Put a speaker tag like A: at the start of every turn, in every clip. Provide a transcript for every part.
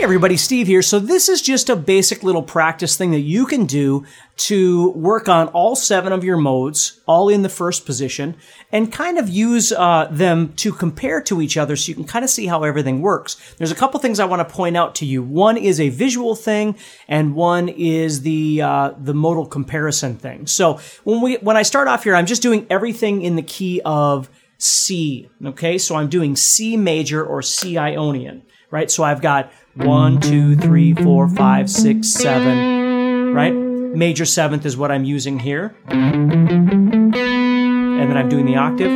A: Hey everybody, Steve here. So this is just a basic little practice thing that you can do to work on all seven of your modes, all in the first position, and kind of use uh, them to compare to each other so you can kind of see how everything works. There's a couple things I want to point out to you. One is a visual thing, and one is the uh, the modal comparison thing. So when we when I start off here, I'm just doing everything in the key of C. Okay, so I'm doing C major or C Ionian right? So I've got one, two, three, four, five, six, seven, right? Major seventh is what I'm using here. And then I'm doing the octave.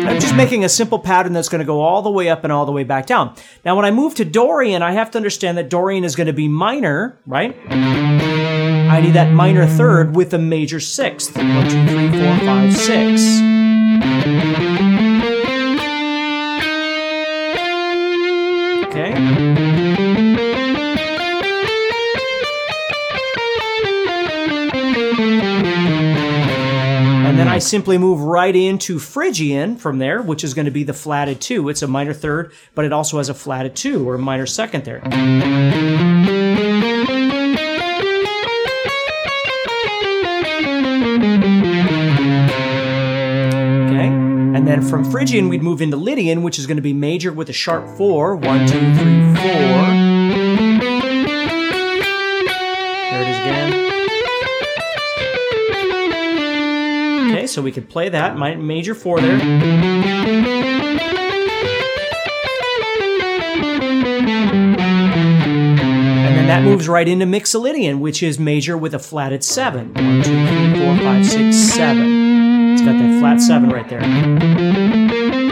A: I'm just making a simple pattern that's going to go all the way up and all the way back down. Now, when I move to Dorian, I have to understand that Dorian is going to be minor, right? I need that minor third with a major sixth. One, two, three, four, five, six. And I simply move right into Phrygian from there, which is going to be the flatted two. It's a minor third, but it also has a flatted two or a minor second there. Okay. And then from Phrygian, we'd move into Lydian, which is going to be major with a sharp four. One, two, three, four. So we could play that. Major four there. And then that moves right into Mixolydian, which is major with a flatted seven. One, two, three, four, five, six, seven. It's got that flat seven right there.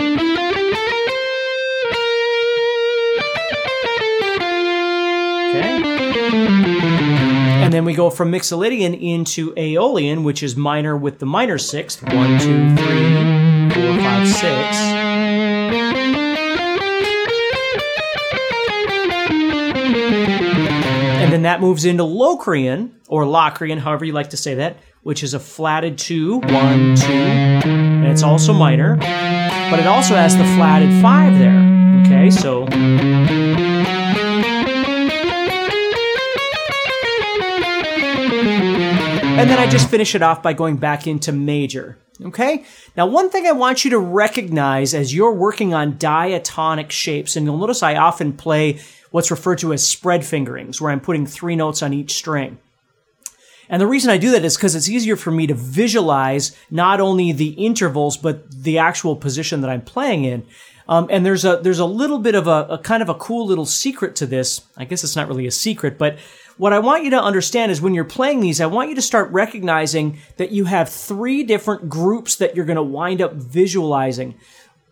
A: Then we go from Mixolydian into Aeolian, which is minor with the minor sixth. One, two, three, four, five, six. And then that moves into Locrian, or Locrian, however you like to say that, which is a flatted two, one, two, and it's also minor, but it also has the flatted five there. Okay, so. And then I just finish it off by going back into major. Okay? Now, one thing I want you to recognize as you're working on diatonic shapes, and you'll notice I often play what's referred to as spread fingerings, where I'm putting three notes on each string. And the reason I do that is because it's easier for me to visualize not only the intervals, but the actual position that I'm playing in. Um, and there's a there's a little bit of a, a, kind of a cool little secret to this. I guess it's not really a secret, but what I want you to understand is when you're playing these, I want you to start recognizing that you have three different groups that you're going to wind up visualizing.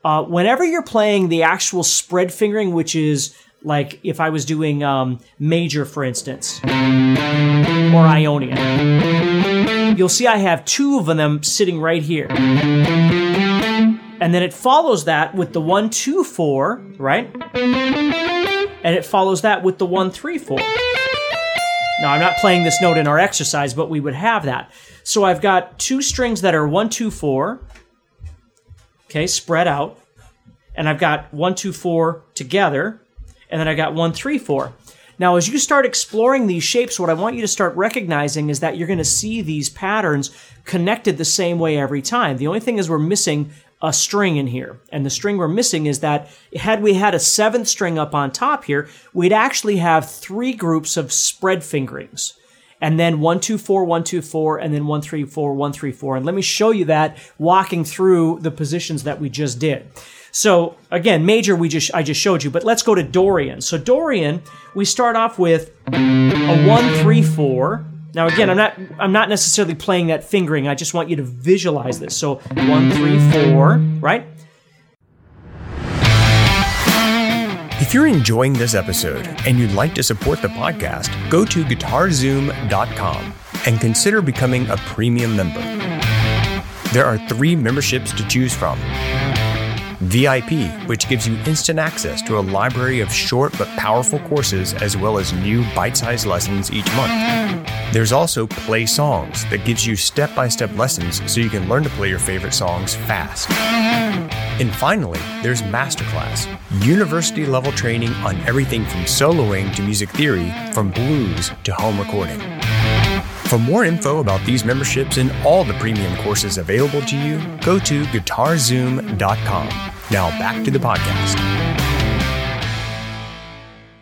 A: Uh, whenever you're playing the actual spread fingering, which is like if I was doing um, major, for instance, or Ionian. You'll see I have two of them sitting right here. And then it follows that with the one, two, four, right? And it follows that with the one, three, four. Now, I'm not playing this note in our exercise, but we would have that. So I've got two strings that are one, two, four, okay, spread out. And I've got one, two, four together and then I got one, three, four. Now, as you start exploring these shapes, what I want you to start recognizing is that you're going to see these patterns connected the same way every time. The only thing is we're missing a string in here. And the string we're missing is that had we had a seventh string up on top here, we'd actually have three groups of spread fingerings. And then one, two, four, one, two, four, and then one, three, four, one, three, four. And let me show you that walking through the positions that we just did. So again, major we just I just showed you, but let's go to Dorian. So Dorian, we start off with a one three four. Now again, I'm not I'm not necessarily playing that fingering. I just want you to visualize this. So one three four, right?
B: If you're enjoying this episode and you'd like to support the podcast, go to guitarzoom.com and consider becoming a premium member. There are three memberships to choose from. VIP, which gives you instant access to a library of short but powerful courses as well as new bite sized lessons each month. There's also Play Songs that gives you step by step lessons so you can learn to play your favorite songs fast. And finally, there's Masterclass, university level training on everything from soloing to music theory, from blues to home recording. For more info about these memberships and all the premium courses available to you, go to guitarzoom.com. Now back to the podcast.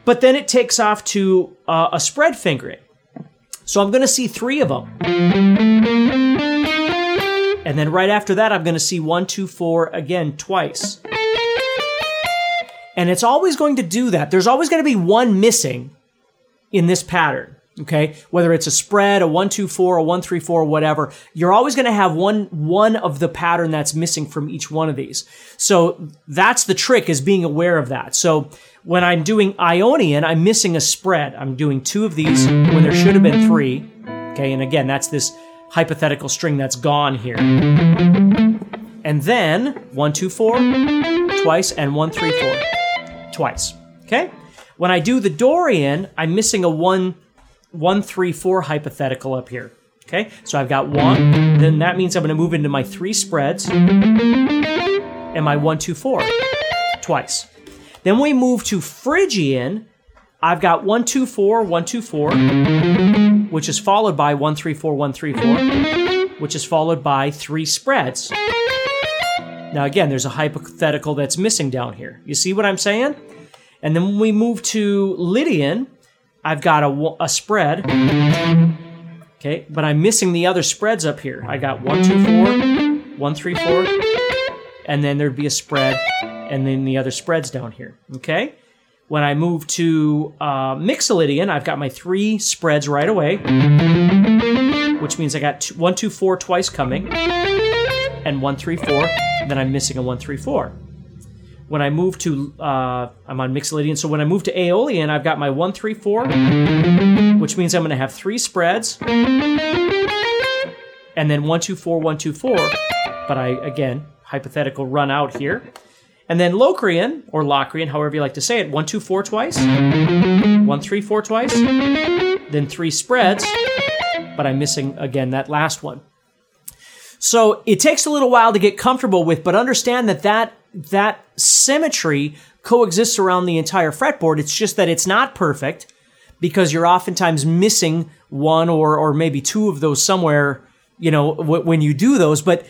A: But then it takes off to uh, a spread fingering. So I'm going to see three of them. And then right after that, I'm going to see one, two, four again twice. And it's always going to do that. There's always going to be one missing in this pattern. Okay. Whether it's a spread, a one, two, four, a one, three, four, whatever, you're always going to have one, one of the pattern that's missing from each one of these. So that's the trick is being aware of that. So when I'm doing Ionian, I'm missing a spread. I'm doing two of these when there should have been three. Okay. And again, that's this hypothetical string that's gone here. And then one, two, four, twice, and one, three, four, twice. Okay? When I do the Dorian, I'm missing a one, one, three, four hypothetical up here. Okay? So I've got one, then that means I'm to move into my three spreads and my one, two, four, twice. Then we move to Phrygian. I've got one, two, four, one, two, four, which is followed by one, three, four, one, three, four, which is followed by three spreads. Now, again, there's a hypothetical that's missing down here. You see what I'm saying? And then when we move to Lydian, I've got a, a spread. Okay, but I'm missing the other spreads up here. I got one, two, four, one, three, four, and then there'd be a spread, and then the other spreads down here. Okay? When I move to uh, Mixolydian, I've got my three spreads right away, which means I got two, one, two, four twice coming, and one, three, four. Then I'm missing a one, three, four. When I move to, uh, I'm on Mixolydian, so when I move to Aeolian, I've got my one, three, four, which means I'm going to have three spreads, and then one, two, four, one, two, four. But I, again, hypothetical run out here. And then Locrian, or Locrian, however you like to say it, one, two, four twice, one, three, four twice, then three spreads, but I'm missing again that last one. So it takes a little while to get comfortable with, but understand that that, that symmetry coexists around the entire fretboard. It's just that it's not perfect because you're oftentimes missing one or, or maybe two of those somewhere, you know, w- when you do those. But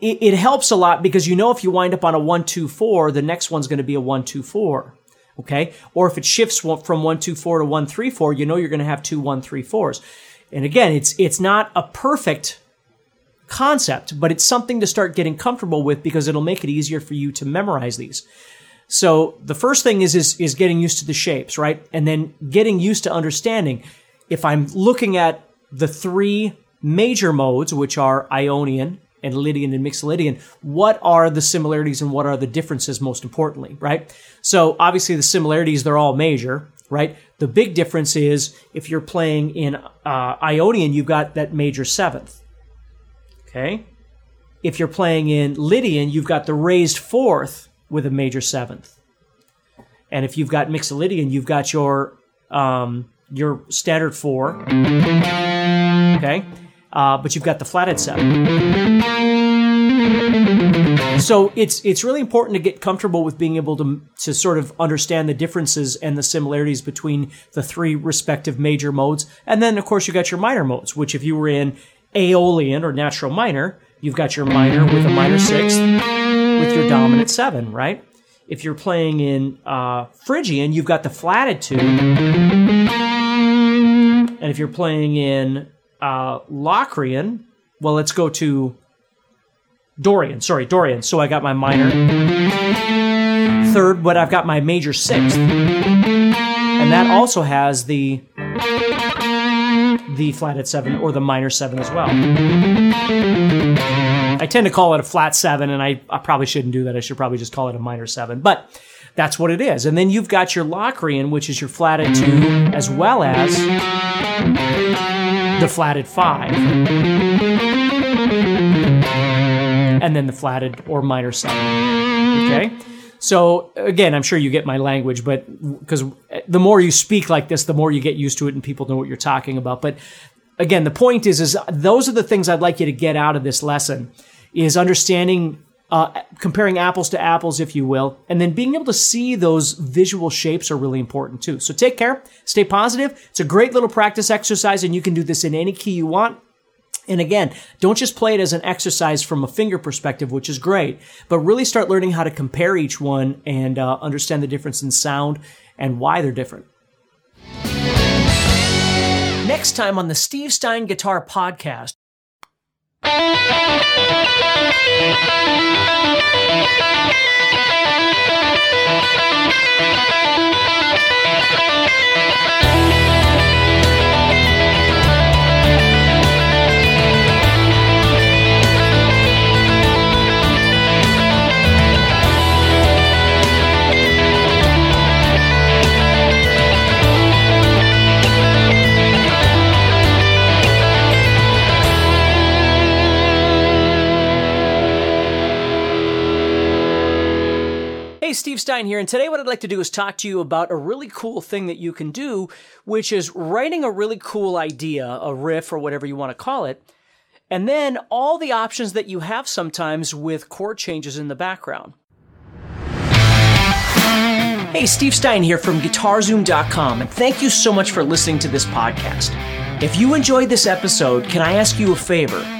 A: it, it helps a lot because you know if you wind up on a one, two, four, the next one's going to be a one, two, four. Okay. Or if it shifts from one, two, four to one, three, four, you know you're going to have two, one, three, fours. And again, it's, it's not a perfect concept, but it's something to start getting comfortable with because it'll make it easier for you to memorize these. So the first thing is, is, is getting used to the shapes, right? And then getting used to understanding if I'm looking at the three major modes, which are Ionian and Lydian and Mixolydian, what are the similarities and what are the differences most importantly, right? So obviously the similarities, they're all major, right? The big difference is if you're playing in uh, Ionian, you've got that major seventh. Okay. If you're playing in Lydian, you've got the raised fourth with a major seventh. And if you've got Mixolydian, you've got your um, your standard four. Okay. Uh, but you've got the flatted seven. So it's it's really important to get comfortable with being able to to sort of understand the differences and the similarities between the three respective major modes, and then of course you got your minor modes, which if you were in Aeolian or natural minor, you've got your minor with a minor sixth with your dominant seven, right? If you're playing in uh, Phrygian, you've got the flatted two, and if you're playing in uh, Locrian, well, let's go to Dorian. Sorry, Dorian. So I got my minor third, but I've got my major sixth, and that also has the the flat at seven or the minor seven as well. I tend to call it a flat seven, and I, I probably shouldn't do that. I should probably just call it a minor seven. But that's what it is. And then you've got your Locrian, which is your flat at two, as well as the flatted five. And then the flatted or minor seven. Okay? So again, I'm sure you get my language, but because the more you speak like this, the more you get used to it and people know what you're talking about. But again, the point is, is those are the things I'd like you to get out of this lesson is understanding uh, comparing apples to apples, if you will, and then being able to see those visual shapes are really important too. So take care, stay positive. It's a great little practice exercise, and you can do this in any key you want. And again, don't just play it as an exercise from a finger perspective, which is great, but really start learning how to compare each one and uh, understand the difference in sound and why they're different. Next time on the Steve Stine Guitar Podcast. Steve Stine here, and today what I'd like to do is talk to you about a really cool thing that you can do, which is writing a really cool idea, a riff or whatever you want to call it, and then all the options that you have sometimes with chord changes in the background. Hey, Steve Stine here from GuitarZoom.com, and thank you so much for listening to this podcast. If you enjoyed this episode, can I ask you a favor?